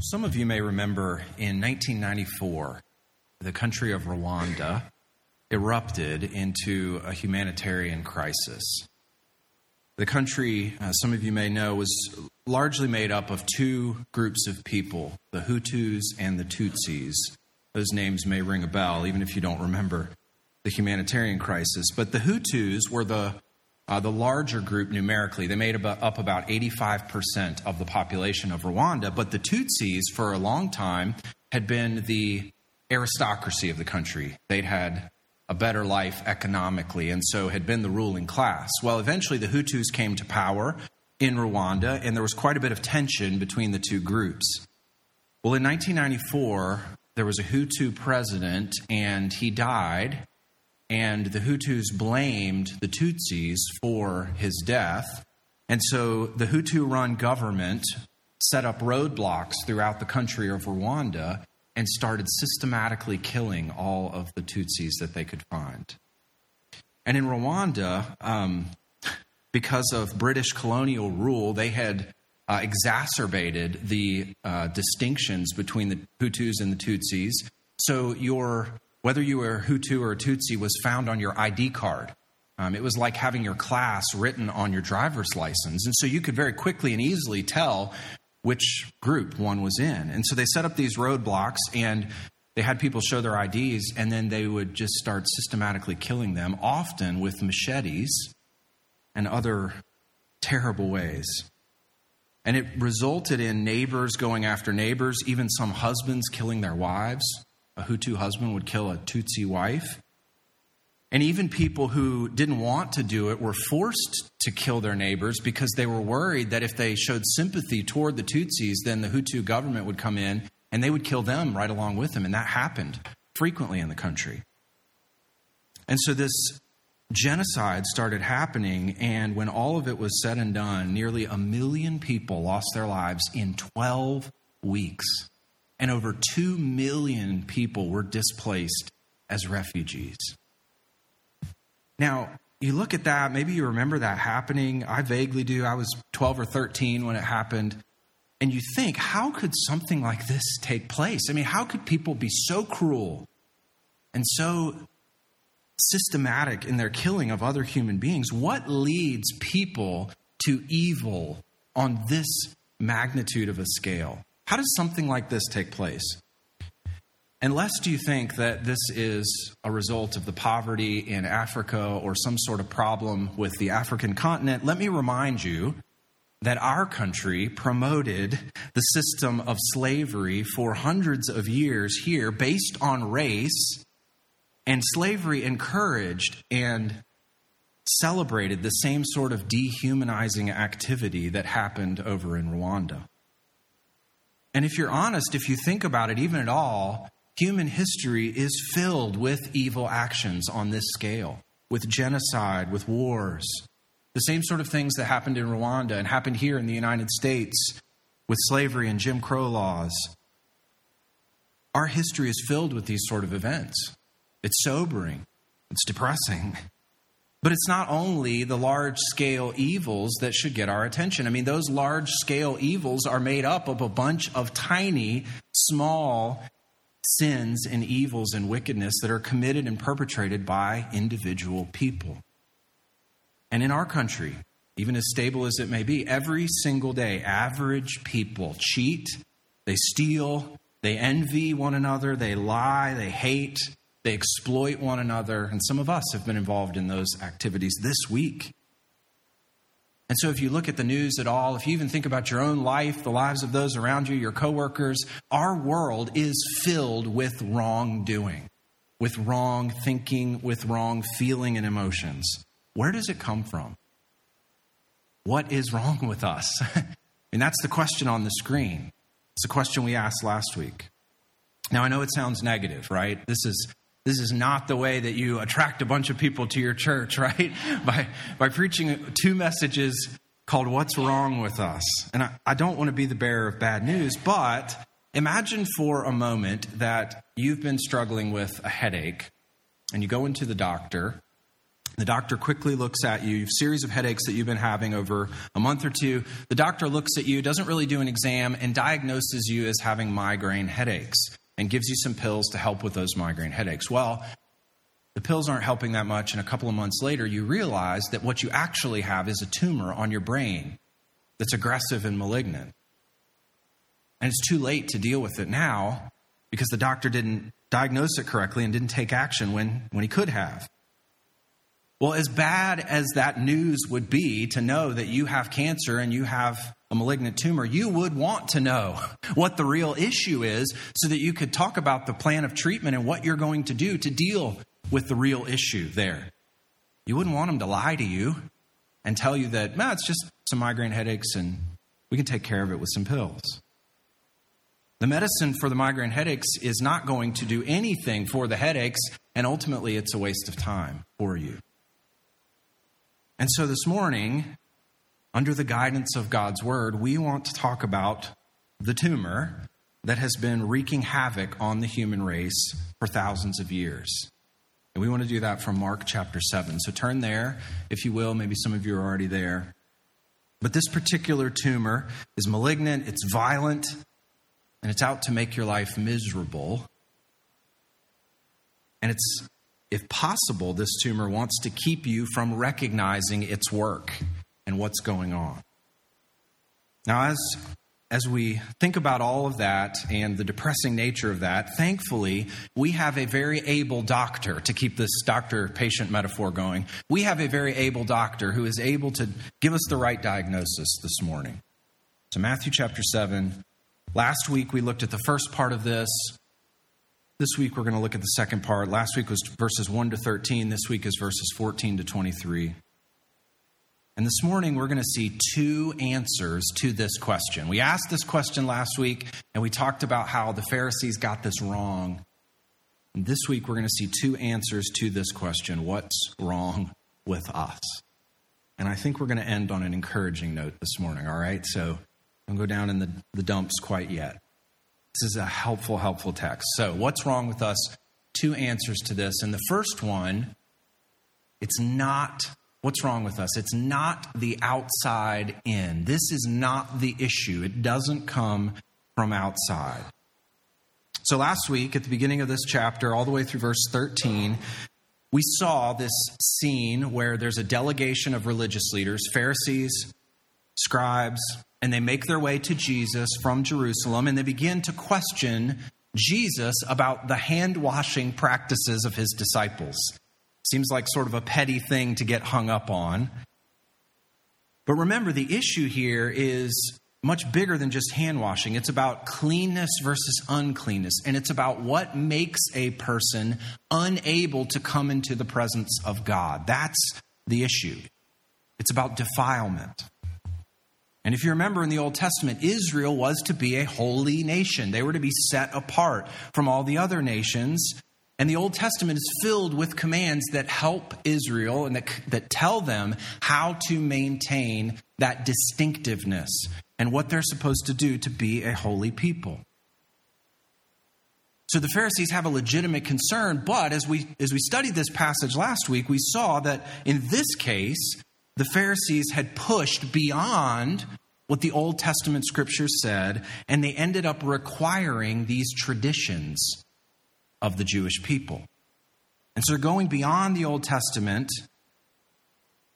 Some of you may remember in 1994, the country of Rwanda erupted into a humanitarian crisis. The country, uh, some of you may know, was largely made up of two groups of people the Hutus and the Tutsis. Those names may ring a bell, even if you don't remember the humanitarian crisis. But the Hutus were the uh, the larger group numerically. They made about, up about 85% of the population of Rwanda, but the Tutsis, for a long time, had been the aristocracy of the country. They'd had a better life economically, and so had been the ruling class. Well, eventually the Hutus came to power in Rwanda, and there was quite a bit of tension between the two groups. Well, in 1994, there was a Hutu president, and he died and the Hutus blamed the Tutsis for his death. And so the Hutu run government set up roadblocks throughout the country of Rwanda and started systematically killing all of the Tutsis that they could find. And in Rwanda, um, because of British colonial rule, they had uh, exacerbated the uh, distinctions between the Hutus and the Tutsis. So your whether you were a Hutu or a Tutsi, was found on your ID card. Um, it was like having your class written on your driver's license. And so you could very quickly and easily tell which group one was in. And so they set up these roadblocks and they had people show their IDs and then they would just start systematically killing them, often with machetes and other terrible ways. And it resulted in neighbors going after neighbors, even some husbands killing their wives a Hutu husband would kill a Tutsi wife. And even people who didn't want to do it were forced to kill their neighbors because they were worried that if they showed sympathy toward the Tutsis, then the Hutu government would come in and they would kill them right along with them. And that happened frequently in the country. And so this genocide started happening. And when all of it was said and done, nearly a million people lost their lives in 12 weeks and over 2 million people were displaced as refugees. Now, you look at that, maybe you remember that happening. I vaguely do. I was 12 or 13 when it happened. And you think, how could something like this take place? I mean, how could people be so cruel and so systematic in their killing of other human beings? What leads people to evil on this magnitude of a scale? How does something like this take place? Unless you think that this is a result of the poverty in Africa or some sort of problem with the African continent, let me remind you that our country promoted the system of slavery for hundreds of years here based on race, and slavery encouraged and celebrated the same sort of dehumanizing activity that happened over in Rwanda. And if you're honest, if you think about it even at all, human history is filled with evil actions on this scale, with genocide, with wars. The same sort of things that happened in Rwanda and happened here in the United States with slavery and Jim Crow laws. Our history is filled with these sort of events. It's sobering, it's depressing. But it's not only the large scale evils that should get our attention. I mean, those large scale evils are made up of a bunch of tiny, small sins and evils and wickedness that are committed and perpetrated by individual people. And in our country, even as stable as it may be, every single day, average people cheat, they steal, they envy one another, they lie, they hate, they exploit one another, and some of us have been involved in those activities this week. And so, if you look at the news at all, if you even think about your own life, the lives of those around you, your coworkers, our world is filled with wrongdoing, with wrong thinking, with wrong feeling and emotions. Where does it come from? What is wrong with us? and that's the question on the screen. It's the question we asked last week. Now, I know it sounds negative, right? This is this is not the way that you attract a bunch of people to your church, right? by, by preaching two messages called What's Wrong with Us. And I, I don't want to be the bearer of bad news, but imagine for a moment that you've been struggling with a headache and you go into the doctor The doctor quickly looks at you, a series of headaches that you've been having over a month or two. The doctor looks at you, doesn't really do an exam, and diagnoses you as having migraine headaches and gives you some pills to help with those migraine headaches. Well, the pills aren't helping that much, and a couple of months later, you realize that what you actually have is a tumor on your brain that's aggressive and malignant. And it's too late to deal with it now because the doctor didn't diagnose it correctly and didn't take action when, when he could have. Well, as bad as that news would be to know that you have cancer and you have a malignant tumor, you would want to know what the real issue is so that you could talk about the plan of treatment and what you're going to do to deal with the real issue there. You wouldn't want them to lie to you and tell you that, no, it's just some migraine headaches and we can take care of it with some pills. The medicine for the migraine headaches is not going to do anything for the headaches, and ultimately it's a waste of time for you. And so this morning, under the guidance of God's word, we want to talk about the tumor that has been wreaking havoc on the human race for thousands of years. And we want to do that from Mark chapter 7. So turn there, if you will. Maybe some of you are already there. But this particular tumor is malignant, it's violent, and it's out to make your life miserable. And it's if possible, this tumor wants to keep you from recognizing its work and what's going on. Now, as, as we think about all of that and the depressing nature of that, thankfully, we have a very able doctor, to keep this doctor patient metaphor going. We have a very able doctor who is able to give us the right diagnosis this morning. So, Matthew chapter 7. Last week, we looked at the first part of this this week we're going to look at the second part. Last week was verses 1 to 13. This week is verses 14 to 23. And this morning we're going to see two answers to this question. We asked this question last week and we talked about how the Pharisees got this wrong. And this week we're going to see two answers to this question What's wrong with us? And I think we're going to end on an encouraging note this morning, all right? So don't go down in the, the dumps quite yet. This is a helpful, helpful text. So, what's wrong with us? Two answers to this. And the first one, it's not what's wrong with us. It's not the outside in. This is not the issue. It doesn't come from outside. So, last week, at the beginning of this chapter, all the way through verse 13, we saw this scene where there's a delegation of religious leaders, Pharisees, scribes, and they make their way to Jesus from Jerusalem and they begin to question Jesus about the hand washing practices of his disciples. Seems like sort of a petty thing to get hung up on. But remember, the issue here is much bigger than just hand washing. It's about cleanness versus uncleanness, and it's about what makes a person unable to come into the presence of God. That's the issue. It's about defilement. And if you remember in the Old Testament, Israel was to be a holy nation. They were to be set apart from all the other nations. And the Old Testament is filled with commands that help Israel and that, that tell them how to maintain that distinctiveness and what they're supposed to do to be a holy people. So the Pharisees have a legitimate concern, but as we as we studied this passage last week, we saw that in this case, the Pharisees had pushed beyond what the Old Testament scriptures said, and they ended up requiring these traditions of the Jewish people. And so they're going beyond the Old Testament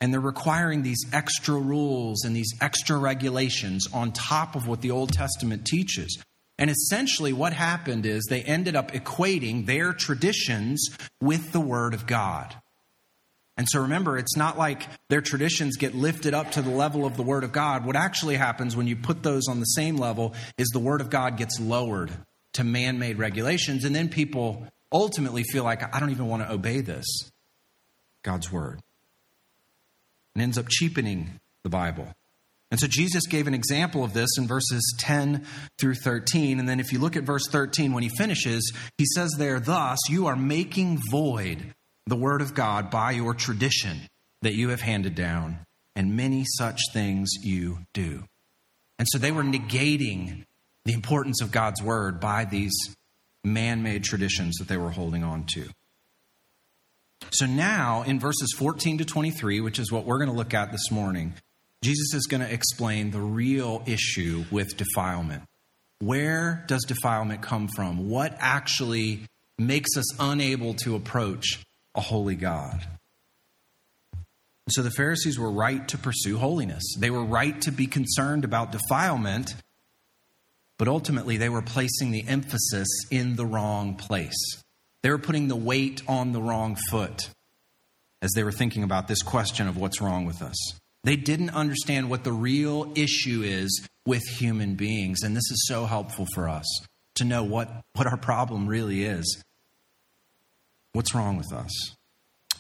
and they're requiring these extra rules and these extra regulations on top of what the Old Testament teaches. And essentially, what happened is they ended up equating their traditions with the Word of God. And so remember, it's not like their traditions get lifted up to the level of the Word of God. What actually happens when you put those on the same level is the Word of God gets lowered to man made regulations. And then people ultimately feel like, I don't even want to obey this, God's Word. And ends up cheapening the Bible. And so Jesus gave an example of this in verses 10 through 13. And then if you look at verse 13, when he finishes, he says there, Thus you are making void the Word of God by your tradition that you have handed down, and many such things you do. And so they were negating the importance of God's Word by these man made traditions that they were holding on to. So now, in verses 14 to 23, which is what we're going to look at this morning, Jesus is going to explain the real issue with defilement. Where does defilement come from? What actually makes us unable to approach a holy God? So the Pharisees were right to pursue holiness. They were right to be concerned about defilement, but ultimately they were placing the emphasis in the wrong place. They were putting the weight on the wrong foot as they were thinking about this question of what's wrong with us. They didn't understand what the real issue is with human beings. And this is so helpful for us to know what, what our problem really is. What's wrong with us?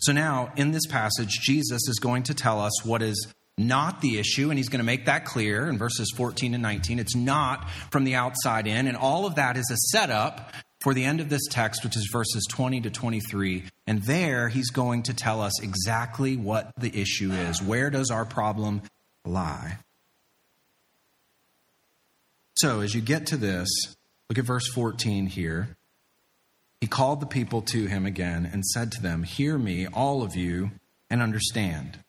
So now, in this passage, Jesus is going to tell us what is not the issue, and he's going to make that clear in verses 14 and 19. It's not from the outside in, and all of that is a setup for the end of this text, which is verses 20 to 23. And there, he's going to tell us exactly what the issue is. Where does our problem lie? So, as you get to this, look at verse 14 here. He called the people to him again and said to them, Hear me, all of you, and understand.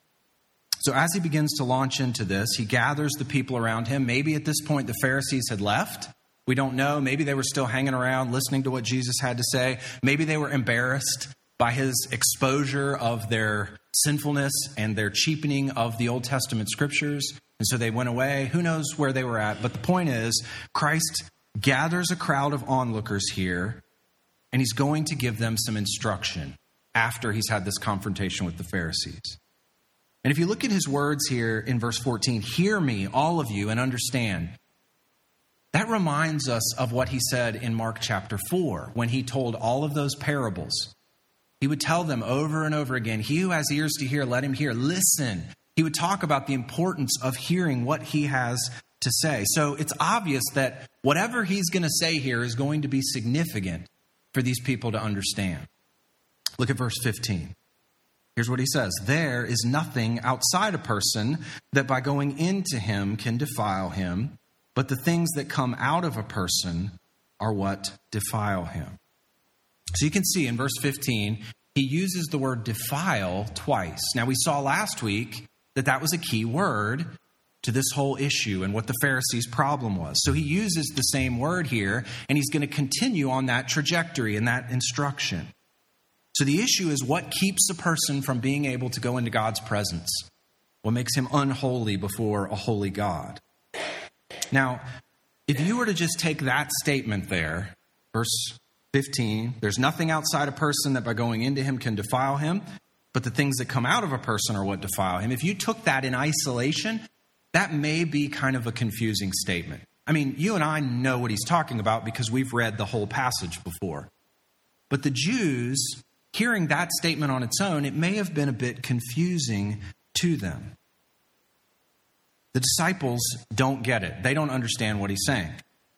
So, as he begins to launch into this, he gathers the people around him. Maybe at this point the Pharisees had left. We don't know. Maybe they were still hanging around listening to what Jesus had to say. Maybe they were embarrassed by his exposure of their sinfulness and their cheapening of the Old Testament scriptures. And so they went away. Who knows where they were at? But the point is, Christ gathers a crowd of onlookers here, and he's going to give them some instruction after he's had this confrontation with the Pharisees. And if you look at his words here in verse 14, hear me, all of you, and understand. That reminds us of what he said in Mark chapter 4 when he told all of those parables. He would tell them over and over again, He who has ears to hear, let him hear. Listen. He would talk about the importance of hearing what he has to say. So it's obvious that whatever he's going to say here is going to be significant for these people to understand. Look at verse 15. Here's what he says There is nothing outside a person that by going into him can defile him but the things that come out of a person are what defile him. So you can see in verse 15, he uses the word defile twice. Now, we saw last week that that was a key word to this whole issue and what the Pharisees' problem was. So he uses the same word here, and he's going to continue on that trajectory and that instruction. So the issue is what keeps a person from being able to go into God's presence? What makes him unholy before a holy God? Now, if you were to just take that statement there, verse 15, there's nothing outside a person that by going into him can defile him, but the things that come out of a person are what defile him. If you took that in isolation, that may be kind of a confusing statement. I mean, you and I know what he's talking about because we've read the whole passage before. But the Jews, hearing that statement on its own, it may have been a bit confusing to them. The disciples don't get it. They don't understand what he's saying.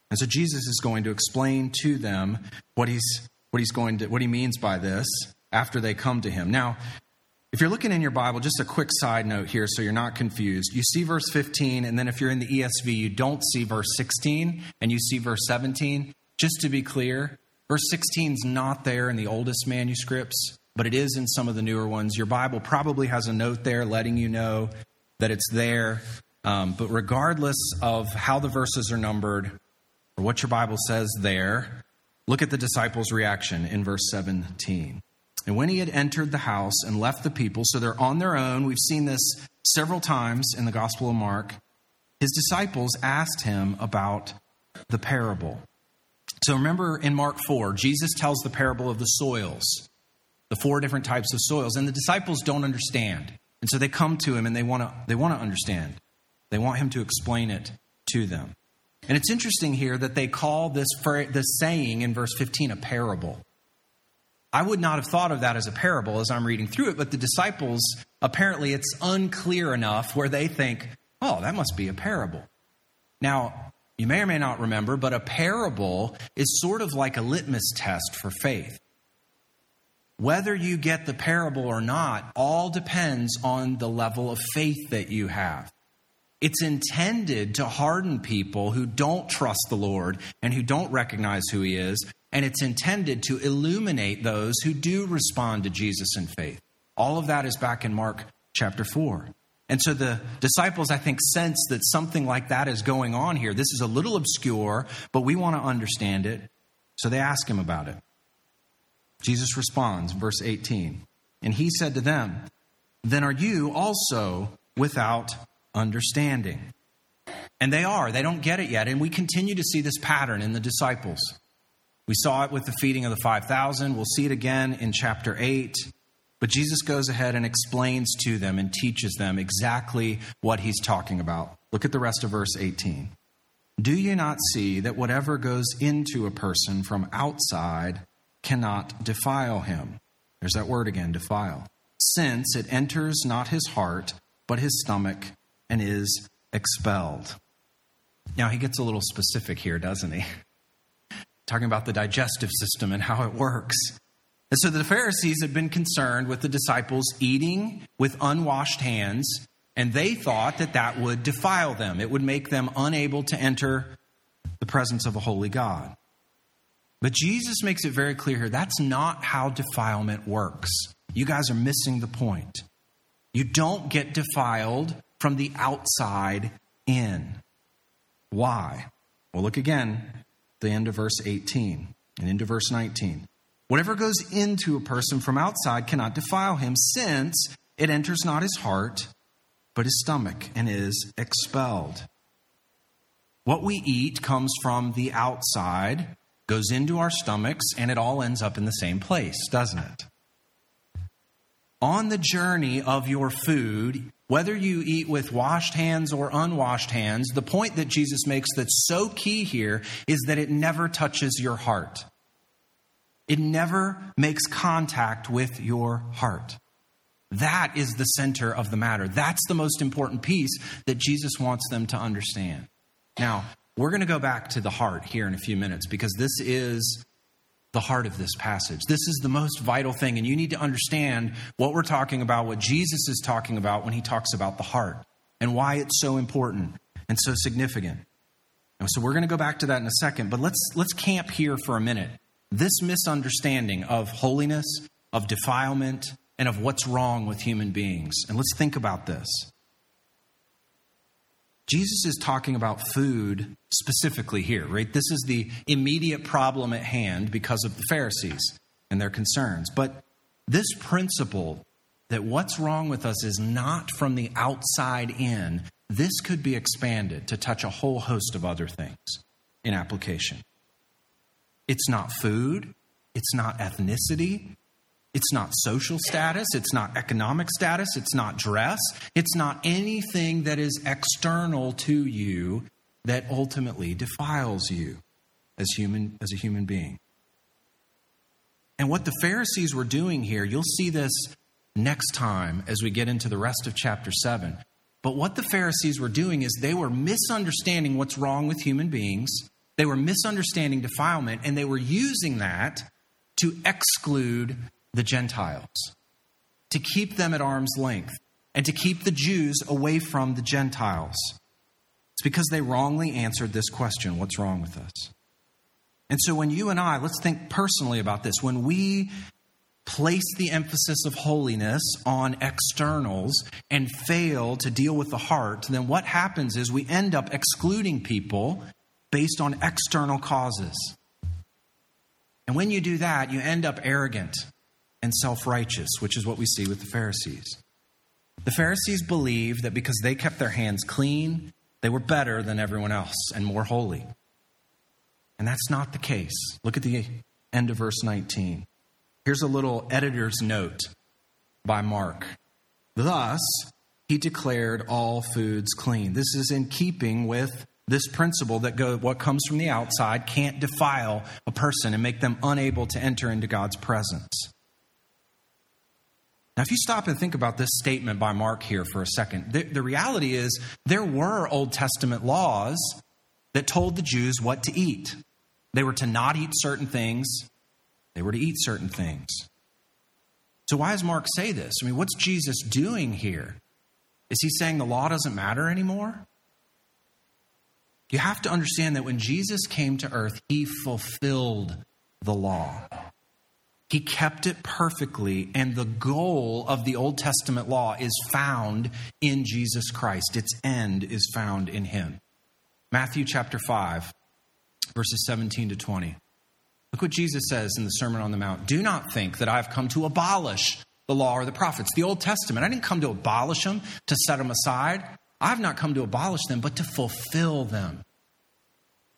And so Jesus is going to explain to them what he's what he's going to what he means by this after they come to him. Now, if you're looking in your Bible, just a quick side note here so you're not confused. You see verse 15 and then if you're in the ESV, you don't see verse 16 and you see verse 17. Just to be clear, verse 16 is not there in the oldest manuscripts, but it is in some of the newer ones. Your Bible probably has a note there letting you know that it's there. Um, but regardless of how the verses are numbered or what your Bible says there, look at the disciples' reaction in verse 17. And when he had entered the house and left the people, so they're on their own, we've seen this several times in the Gospel of Mark, his disciples asked him about the parable. So remember in Mark 4, Jesus tells the parable of the soils, the four different types of soils, and the disciples don't understand. And so they come to him and they want to they want to understand. They want him to explain it to them. And it's interesting here that they call this, this saying in verse 15 a parable. I would not have thought of that as a parable as I'm reading through it, but the disciples, apparently, it's unclear enough where they think, oh, that must be a parable. Now, you may or may not remember, but a parable is sort of like a litmus test for faith. Whether you get the parable or not all depends on the level of faith that you have. It's intended to harden people who don't trust the Lord and who don't recognize who He is and it's intended to illuminate those who do respond to Jesus in faith. All of that is back in Mark chapter 4. And so the disciples, I think, sense that something like that is going on here. This is a little obscure, but we want to understand it. So they ask him about it. Jesus responds, verse 18. And he said to them, Then are you also without understanding? And they are. They don't get it yet. And we continue to see this pattern in the disciples. We saw it with the feeding of the 5,000. We'll see it again in chapter 8. But Jesus goes ahead and explains to them and teaches them exactly what he's talking about. Look at the rest of verse 18. Do you not see that whatever goes into a person from outside cannot defile him? There's that word again, defile. Since it enters not his heart, but his stomach, and is expelled. Now, he gets a little specific here, doesn't he? Talking about the digestive system and how it works. And so the Pharisees had been concerned with the disciples eating with unwashed hands, and they thought that that would defile them. It would make them unable to enter the presence of a holy God. But Jesus makes it very clear here that's not how defilement works. You guys are missing the point. You don't get defiled from the outside in. Why? Well, look again, the end of verse 18 and into verse 19. Whatever goes into a person from outside cannot defile him, since it enters not his heart, but his stomach, and is expelled. What we eat comes from the outside, goes into our stomachs, and it all ends up in the same place, doesn't it? On the journey of your food, whether you eat with washed hands or unwashed hands, the point that Jesus makes that's so key here is that it never touches your heart. It never makes contact with your heart. That is the center of the matter. That's the most important piece that Jesus wants them to understand. Now, we're going to go back to the heart here in a few minutes because this is the heart of this passage. This is the most vital thing, and you need to understand what we're talking about, what Jesus is talking about when he talks about the heart, and why it's so important and so significant. And so we're going to go back to that in a second, but let's let's camp here for a minute this misunderstanding of holiness, of defilement, and of what's wrong with human beings. And let's think about this. Jesus is talking about food specifically here, right? This is the immediate problem at hand because of the Pharisees and their concerns. But this principle that what's wrong with us is not from the outside in, this could be expanded to touch a whole host of other things in application. It's not food. It's not ethnicity. It's not social status. It's not economic status. It's not dress. It's not anything that is external to you that ultimately defiles you as human as a human being. And what the Pharisees were doing here, you'll see this next time as we get into the rest of chapter 7. But what the Pharisees were doing is they were misunderstanding what's wrong with human beings they were misunderstanding defilement, and they were using that to exclude the Gentiles, to keep them at arm's length, and to keep the Jews away from the Gentiles. It's because they wrongly answered this question what's wrong with us? And so when you and I, let's think personally about this, when we place the emphasis of holiness on externals and fail to deal with the heart, then what happens is we end up excluding people based on external causes. And when you do that, you end up arrogant and self righteous, which is what we see with the Pharisees. The Pharisees believed that because they kept their hands clean, they were better than everyone else and more holy. And that's not the case. Look at the end of verse 19. Here's a little editor's note by Mark. Thus, he declared all foods clean. This is in keeping with this principle that go, what comes from the outside can't defile a person and make them unable to enter into God's presence. Now, if you stop and think about this statement by Mark here for a second, the, the reality is there were Old Testament laws that told the Jews what to eat. They were to not eat certain things, they were to eat certain things. So, why does Mark say this? I mean, what's Jesus doing here? Is he saying the law doesn't matter anymore? You have to understand that when Jesus came to earth, he fulfilled the law. He kept it perfectly, and the goal of the Old Testament law is found in Jesus Christ. Its end is found in Him. Matthew chapter 5, verses 17 to 20. Look what Jesus says in the Sermon on the Mount Do not think that I've come to abolish the law or the prophets, the Old Testament. I didn't come to abolish them, to set them aside. I've not come to abolish them, but to fulfill them.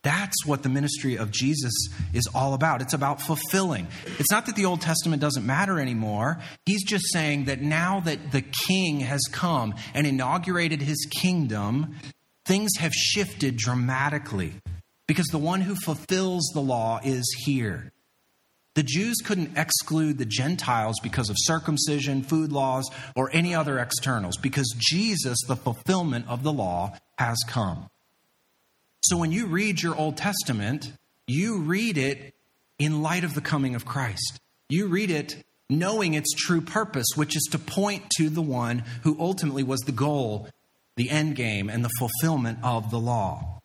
That's what the ministry of Jesus is all about. It's about fulfilling. It's not that the Old Testament doesn't matter anymore. He's just saying that now that the king has come and inaugurated his kingdom, things have shifted dramatically because the one who fulfills the law is here. The Jews couldn't exclude the Gentiles because of circumcision, food laws, or any other externals, because Jesus, the fulfillment of the law, has come. So when you read your Old Testament, you read it in light of the coming of Christ. You read it knowing its true purpose, which is to point to the one who ultimately was the goal, the end game, and the fulfillment of the law.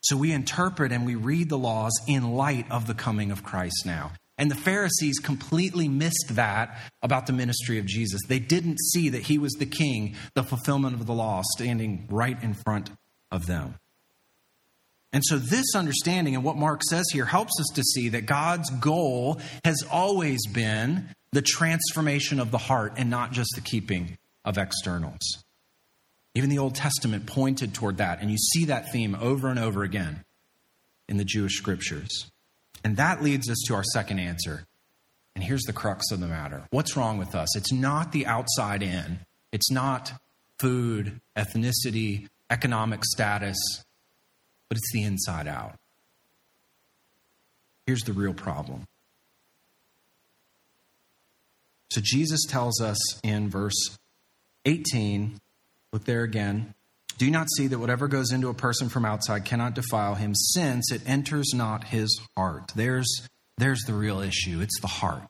So we interpret and we read the laws in light of the coming of Christ now. And the Pharisees completely missed that about the ministry of Jesus. They didn't see that he was the king, the fulfillment of the law, standing right in front of them. And so, this understanding and what Mark says here helps us to see that God's goal has always been the transformation of the heart and not just the keeping of externals. Even the Old Testament pointed toward that, and you see that theme over and over again in the Jewish scriptures. And that leads us to our second answer. And here's the crux of the matter what's wrong with us? It's not the outside in, it's not food, ethnicity, economic status but it's the inside out. Here's the real problem. So Jesus tells us in verse 18, look there again. Do you not see that whatever goes into a person from outside cannot defile him, since it enters not his heart? There's, there's the real issue. It's the heart.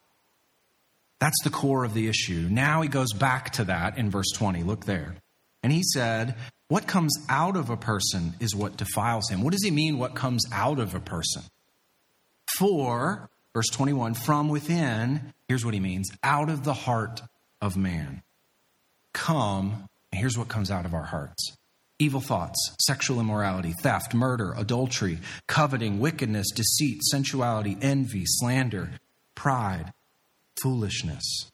That's the core of the issue. Now he goes back to that in verse 20. Look there. And he said, what comes out of a person is what defiles him. What does he mean, what comes out of a person? For, verse 21, from within, here's what he means out of the heart of man. Come, here's what comes out of our hearts evil thoughts, sexual immorality, theft, murder, adultery, coveting, wickedness, deceit, sensuality, envy, slander, pride, foolishness.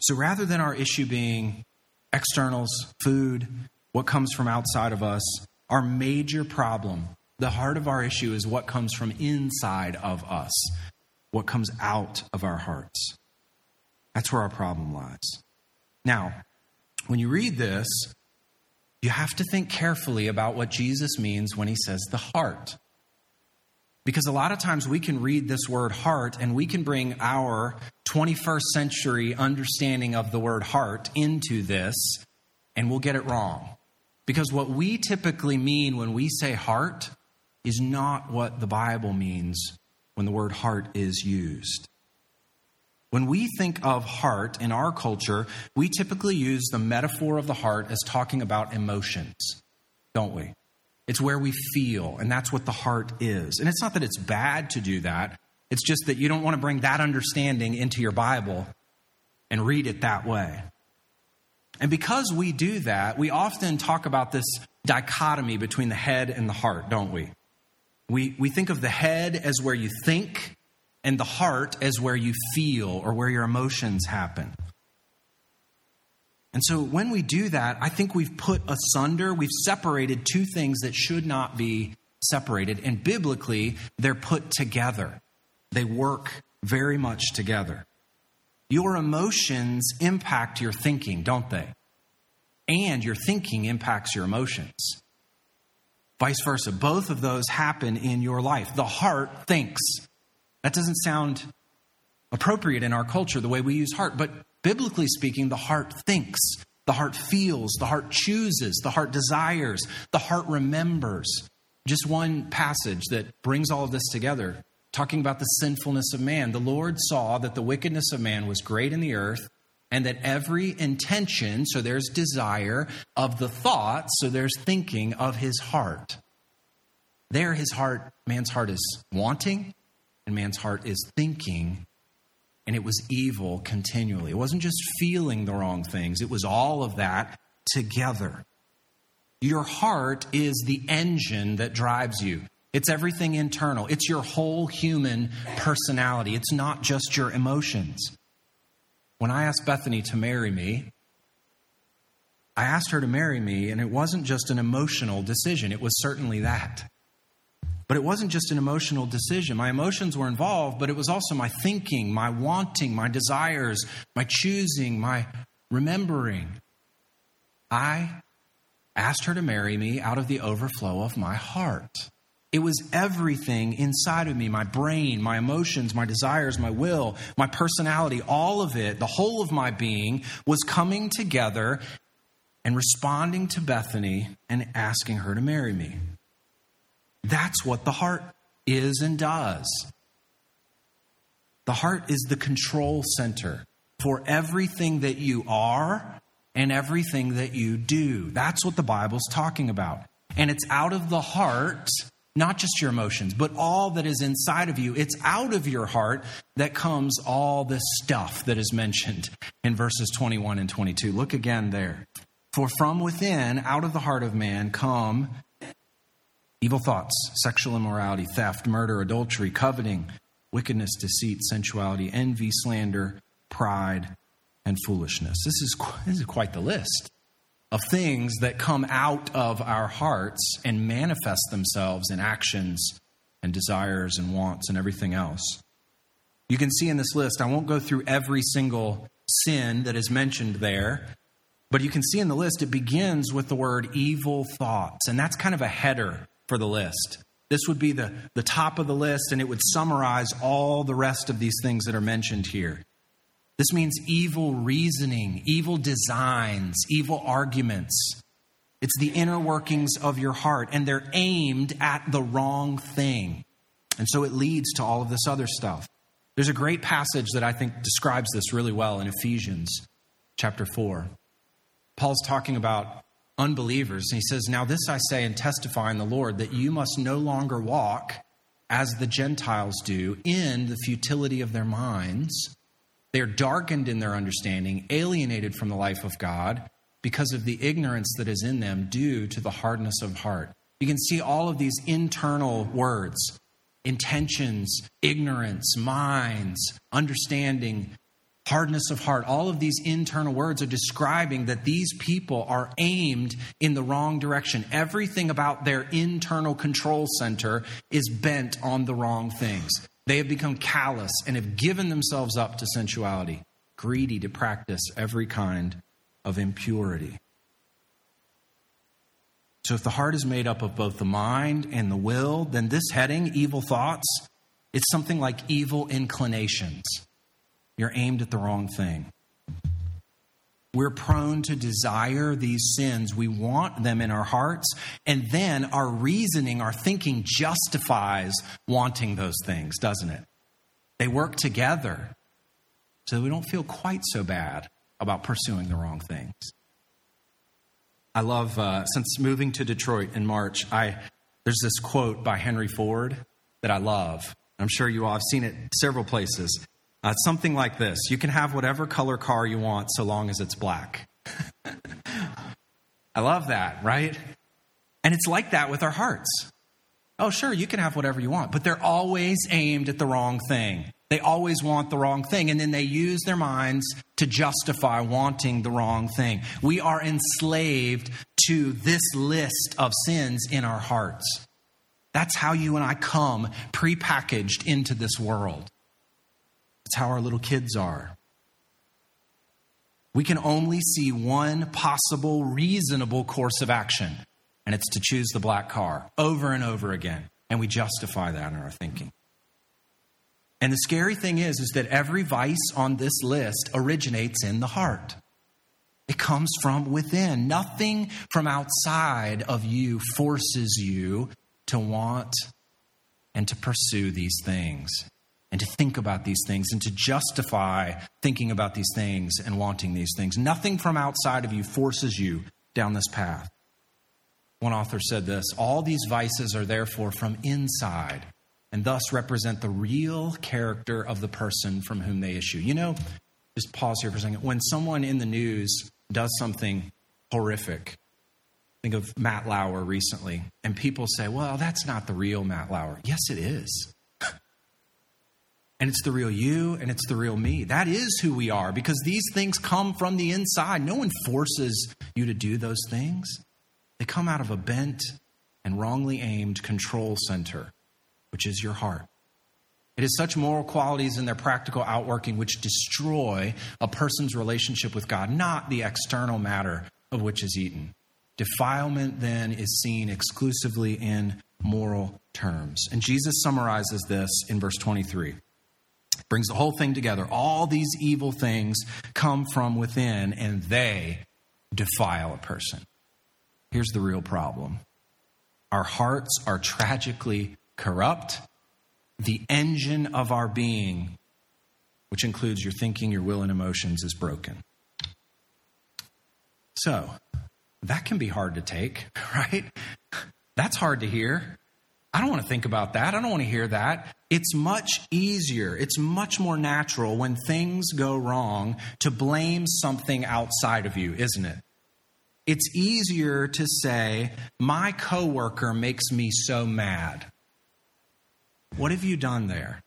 So rather than our issue being externals, food, what comes from outside of us. Our major problem, the heart of our issue, is what comes from inside of us, what comes out of our hearts. That's where our problem lies. Now, when you read this, you have to think carefully about what Jesus means when he says the heart. Because a lot of times we can read this word heart and we can bring our 21st century understanding of the word heart into this and we'll get it wrong. Because what we typically mean when we say heart is not what the Bible means when the word heart is used. When we think of heart in our culture, we typically use the metaphor of the heart as talking about emotions, don't we? It's where we feel, and that's what the heart is. And it's not that it's bad to do that, it's just that you don't want to bring that understanding into your Bible and read it that way. And because we do that, we often talk about this dichotomy between the head and the heart, don't we? We, we think of the head as where you think, and the heart as where you feel or where your emotions happen. And so when we do that, I think we've put asunder, we've separated two things that should not be separated. And biblically, they're put together, they work very much together. Your emotions impact your thinking, don't they? And your thinking impacts your emotions. Vice versa. Both of those happen in your life. The heart thinks. That doesn't sound appropriate in our culture, the way we use heart, but Biblically speaking, the heart thinks, the heart feels, the heart chooses, the heart desires, the heart remembers. Just one passage that brings all of this together, talking about the sinfulness of man. The Lord saw that the wickedness of man was great in the earth, and that every intention, so there's desire, of the thoughts, so there's thinking of his heart. There, his heart, man's heart is wanting, and man's heart is thinking, and it was evil continually. It wasn't just feeling the wrong things, it was all of that together. Your heart is the engine that drives you. It's everything internal. It's your whole human personality. It's not just your emotions. When I asked Bethany to marry me, I asked her to marry me, and it wasn't just an emotional decision. It was certainly that. But it wasn't just an emotional decision. My emotions were involved, but it was also my thinking, my wanting, my desires, my choosing, my remembering. I asked her to marry me out of the overflow of my heart. It was everything inside of me my brain, my emotions, my desires, my will, my personality, all of it, the whole of my being was coming together and responding to Bethany and asking her to marry me. That's what the heart is and does. The heart is the control center for everything that you are and everything that you do. That's what the Bible's talking about. And it's out of the heart, not just your emotions, but all that is inside of you. It's out of your heart that comes all this stuff that is mentioned in verses 21 and 22. Look again there. For from within, out of the heart of man, come evil thoughts, sexual immorality, theft, murder, adultery, coveting, wickedness, deceit, sensuality, envy, slander, pride, and foolishness. This is, this is quite the list of things that come out of our hearts and manifest themselves in actions and desires and wants and everything else. You can see in this list, I won't go through every single sin that is mentioned there. But you can see in the list, it begins with the word evil thoughts. And that's kind of a header for the list. This would be the, the top of the list, and it would summarize all the rest of these things that are mentioned here. This means evil reasoning, evil designs, evil arguments. It's the inner workings of your heart, and they're aimed at the wrong thing. And so it leads to all of this other stuff. There's a great passage that I think describes this really well in Ephesians chapter 4. Paul's talking about unbelievers, and he says, Now this I say and testify in the Lord that you must no longer walk as the Gentiles do in the futility of their minds. They are darkened in their understanding, alienated from the life of God because of the ignorance that is in them due to the hardness of heart. You can see all of these internal words intentions, ignorance, minds, understanding, hardness of heart. All of these internal words are describing that these people are aimed in the wrong direction. Everything about their internal control center is bent on the wrong things. They have become callous and have given themselves up to sensuality, greedy to practice every kind of impurity. So, if the heart is made up of both the mind and the will, then this heading, evil thoughts, it's something like evil inclinations you're aimed at the wrong thing. We're prone to desire these sins. We want them in our hearts, and then our reasoning, our thinking justifies wanting those things, doesn't it? They work together so we don't feel quite so bad about pursuing the wrong things. I love, uh, since moving to Detroit in March, I, there's this quote by Henry Ford that I love. I'm sure you all have seen it several places. Uh, something like this You can have whatever color car you want so long as it's black. I love that, right? And it's like that with our hearts. Oh, sure, you can have whatever you want, but they're always aimed at the wrong thing. They always want the wrong thing, and then they use their minds to justify wanting the wrong thing. We are enslaved to this list of sins in our hearts. That's how you and I come prepackaged into this world. How our little kids are. We can only see one possible reasonable course of action, and it's to choose the black car over and over again. And we justify that in our thinking. And the scary thing is, is that every vice on this list originates in the heart. It comes from within. Nothing from outside of you forces you to want and to pursue these things and to think about these things and to justify thinking about these things and wanting these things. Nothing from outside of you forces you down this path. One author said this All these vices are therefore from inside and thus represent the real character of the person from whom they issue. You know, just pause here for a second. When someone in the news does something horrific, think of Matt Lauer recently, and people say, well, that's not the real Matt Lauer. Yes, it is. And it's the real you and it's the real me. That is who we are because these things come from the inside. No one forces you to do those things, they come out of a bent and wrongly aimed control center which is your heart. It is such moral qualities in their practical outworking which destroy a person's relationship with God, not the external matter of which is eaten. Defilement then is seen exclusively in moral terms. And Jesus summarizes this in verse 23. Brings the whole thing together. All these evil things come from within and they defile a person. Here's the real problem our hearts are tragically corrupt, the engine of our being, which includes your thinking, your will, and emotions, is broken. So, that can be hard to take, right? That's hard to hear. I don't want to think about that. I don't want to hear that. It's much easier, it's much more natural when things go wrong to blame something outside of you, isn't it? It's easier to say, My coworker makes me so mad. What have you done there?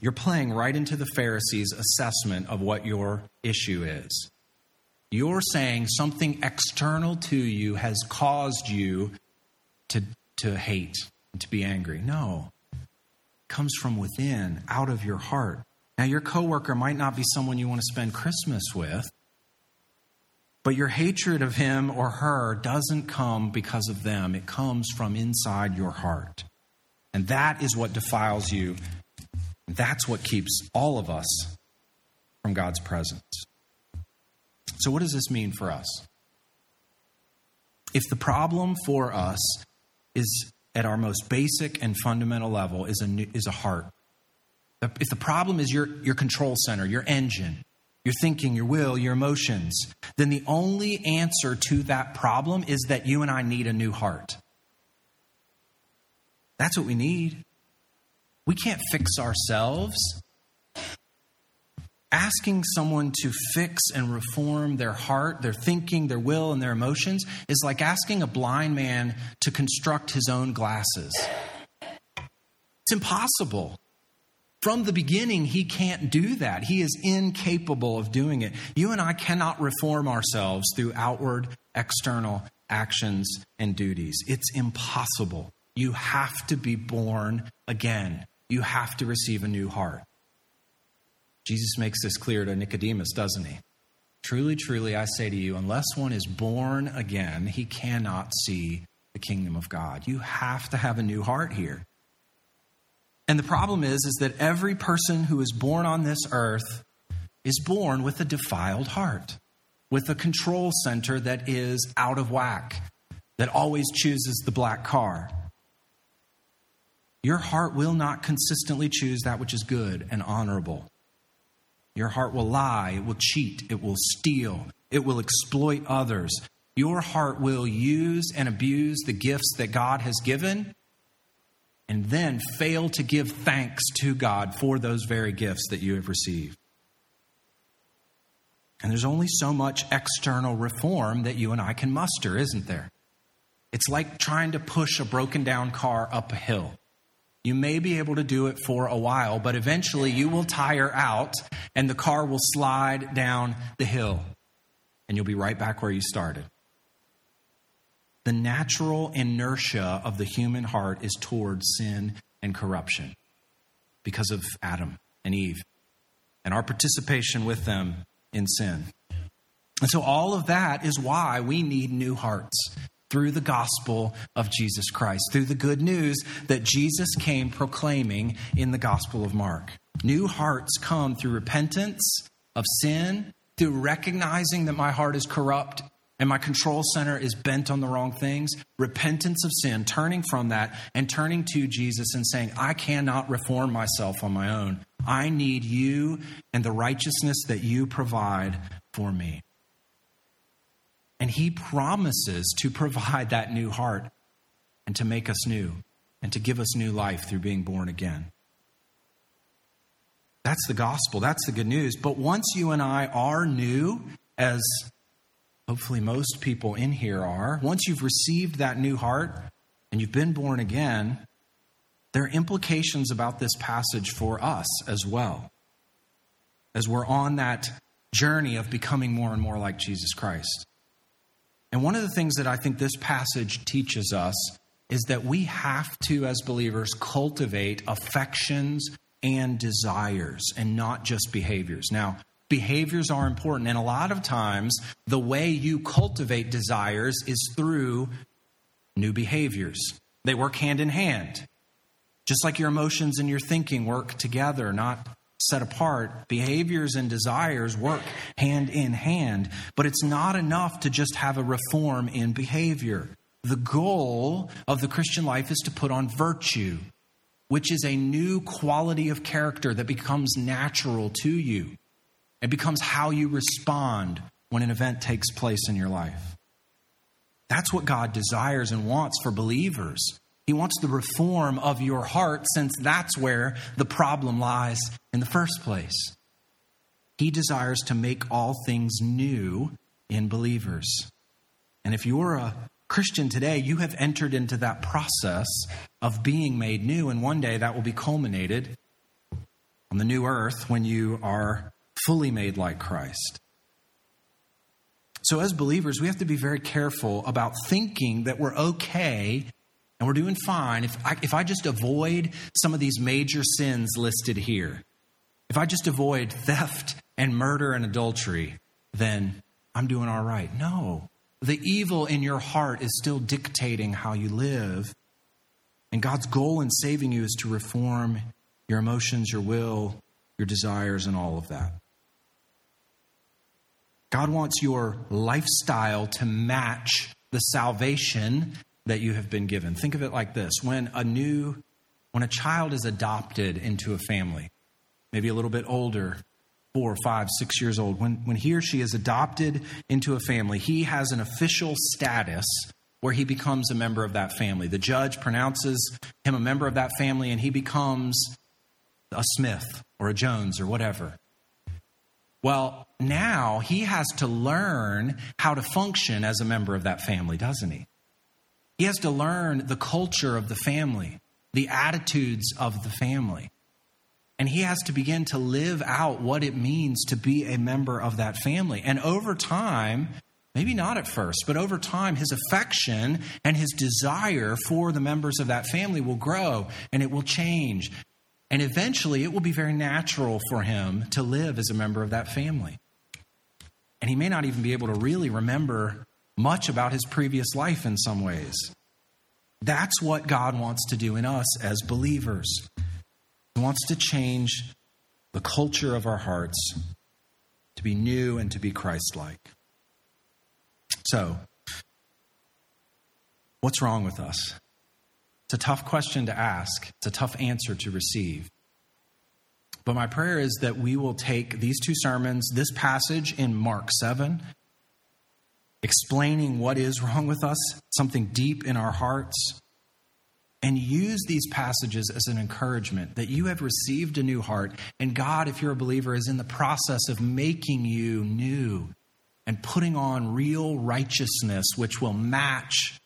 You're playing right into the Pharisees' assessment of what your issue is. You're saying something external to you has caused you to, to hate and to be angry. No. It comes from within, out of your heart. Now, your coworker might not be someone you want to spend Christmas with, but your hatred of him or her doesn't come because of them. It comes from inside your heart. And that is what defiles you. That's what keeps all of us from God's presence. So, what does this mean for us? If the problem for us is at our most basic and fundamental level is a, is a heart, if the problem is your, your control center, your engine, your thinking, your will, your emotions, then the only answer to that problem is that you and I need a new heart. That's what we need. We can't fix ourselves. Asking someone to fix and reform their heart, their thinking, their will, and their emotions is like asking a blind man to construct his own glasses. It's impossible. From the beginning, he can't do that. He is incapable of doing it. You and I cannot reform ourselves through outward, external actions and duties. It's impossible. You have to be born again. You have to receive a new heart. Jesus makes this clear to Nicodemus, doesn't he? Truly, truly, I say to you, unless one is born again, he cannot see the kingdom of God. You have to have a new heart here. And the problem is, is that every person who is born on this earth is born with a defiled heart, with a control center that is out of whack, that always chooses the black car, your heart will not consistently choose that which is good and honorable. Your heart will lie, it will cheat, it will steal, it will exploit others. Your heart will use and abuse the gifts that God has given and then fail to give thanks to God for those very gifts that you have received. And there's only so much external reform that you and I can muster, isn't there? It's like trying to push a broken down car up a hill. You may be able to do it for a while, but eventually you will tire out and the car will slide down the hill and you'll be right back where you started. The natural inertia of the human heart is towards sin and corruption because of Adam and Eve and our participation with them in sin. And so, all of that is why we need new hearts through the gospel of Jesus Christ, through the good news that Jesus came proclaiming in the gospel of Mark. New hearts come through repentance of sin, through recognizing that my heart is corrupt and my control center is bent on the wrong things, repentance of sin, turning from that and turning to Jesus and saying, I cannot reform myself on my own. I need you and the righteousness that you provide for me. And He promises to provide that new heart and to make us new and to give us new life through being born again. That's the gospel. That's the good news. But once you and I are new, as hopefully most people in here are, once you've received that new heart and you've been born again, there are implications about this passage for us as well. As we're on that journey of becoming more and more like Jesus Christ. And one of the things that I think this passage teaches us is that we have to, as believers, cultivate affections and desires and not just behaviors. Now, behaviors are important, and a lot of times the way you cultivate desires is through new behaviors. They work hand in hand. Just like your emotions and your thinking work together, not set apart. Behaviors and desires work hand in hand, but it's not enough to just have a reform in behavior. The goal of the Christian life is to put on virtue, which is a new quality of character that becomes natural to you. It becomes how you respond when an event takes place in your life. That's what God desires and wants for believers. He wants the reform of your heart since that's where the problem lies in the first place. He desires to make all things new in believers. And if you're a Christian today, you have entered into that process of being made new, and one day that will be culminated on the new earth when you are fully made like Christ. So, as believers, we have to be very careful about thinking that we're okay and we're doing fine if I, if I just avoid some of these major sins listed here. If I just avoid theft and murder and adultery, then I'm doing all right. No. The evil in your heart is still dictating how you live. And God's goal in saving you is to reform your emotions, your will, your desires, and all of that. God wants your lifestyle to match the salvation that you have been given. Think of it like this when a new, when a child is adopted into a family, maybe a little bit older, four, five, six years old, when, when he or she is adopted into a family, he has an official status where he becomes a member of that family. The judge pronounces him a member of that family and he becomes a Smith or a Jones or whatever. Well, now he has to learn how to function as a member of that family, doesn't he? He has to learn the culture of the family, the attitudes of the family. And he has to begin to live out what it means to be a member of that family. And over time, maybe not at first, but over time, his affection and his desire for the members of that family will grow and it will change. And eventually, it will be very natural for him to live as a member of that family. And he may not even be able to really remember much about his previous life in some ways. That's what God wants to do in us as believers. He wants to change the culture of our hearts to be new and to be Christ like. So, what's wrong with us? It's a tough question to ask, it's a tough answer to receive. But my prayer is that we will take these two sermons, this passage in Mark 7, explaining what is wrong with us, something deep in our hearts, and use these passages as an encouragement that you have received a new heart, and God, if you're a believer, is in the process of making you new and putting on real righteousness, which will match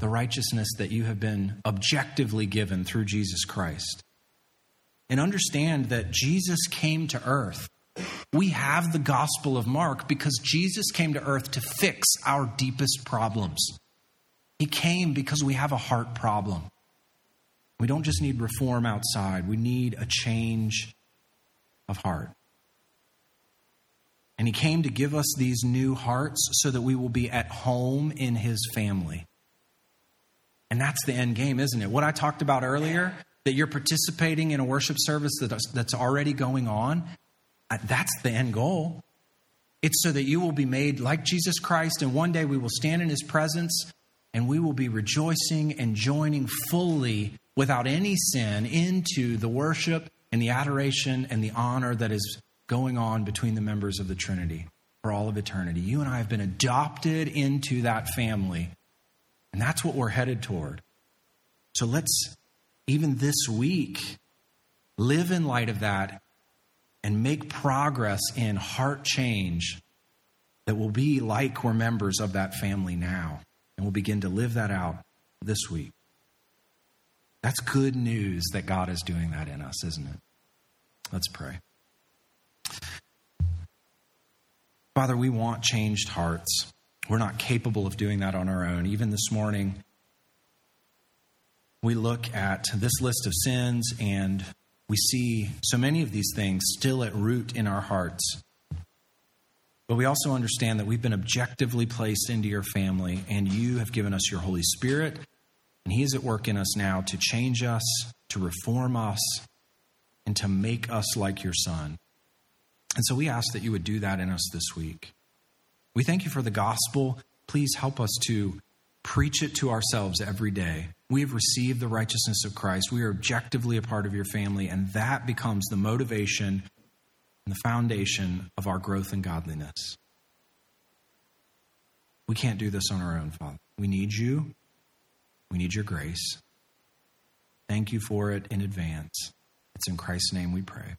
the righteousness that you have been objectively given through Jesus Christ. And understand that Jesus came to earth. We have the Gospel of Mark because Jesus came to earth to fix our deepest problems. He came because we have a heart problem. We don't just need reform outside, we need a change of heart. And He came to give us these new hearts so that we will be at home in His family. And that's the end game, isn't it? What I talked about earlier, that you're participating in a worship service that's already going on, that's the end goal. It's so that you will be made like Jesus Christ, and one day we will stand in his presence and we will be rejoicing and joining fully without any sin into the worship and the adoration and the honor that is going on between the members of the Trinity for all of eternity. You and I have been adopted into that family, and that's what we're headed toward. So let's, even this week, live in light of that and make progress in heart change that will be like we're members of that family now. And we'll begin to live that out this week. That's good news that God is doing that in us, isn't it? Let's pray. Father, we want changed hearts. We're not capable of doing that on our own. Even this morning, we look at this list of sins and we see so many of these things still at root in our hearts. But we also understand that we've been objectively placed into your family, and you have given us your Holy Spirit, and He is at work in us now to change us, to reform us, and to make us like your Son. And so we ask that you would do that in us this week. We thank you for the gospel. Please help us to preach it to ourselves every day. We have received the righteousness of Christ. We are objectively a part of your family, and that becomes the motivation and the foundation of our growth in godliness. We can't do this on our own, Father. We need you. We need your grace. Thank you for it in advance. It's in Christ's name we pray.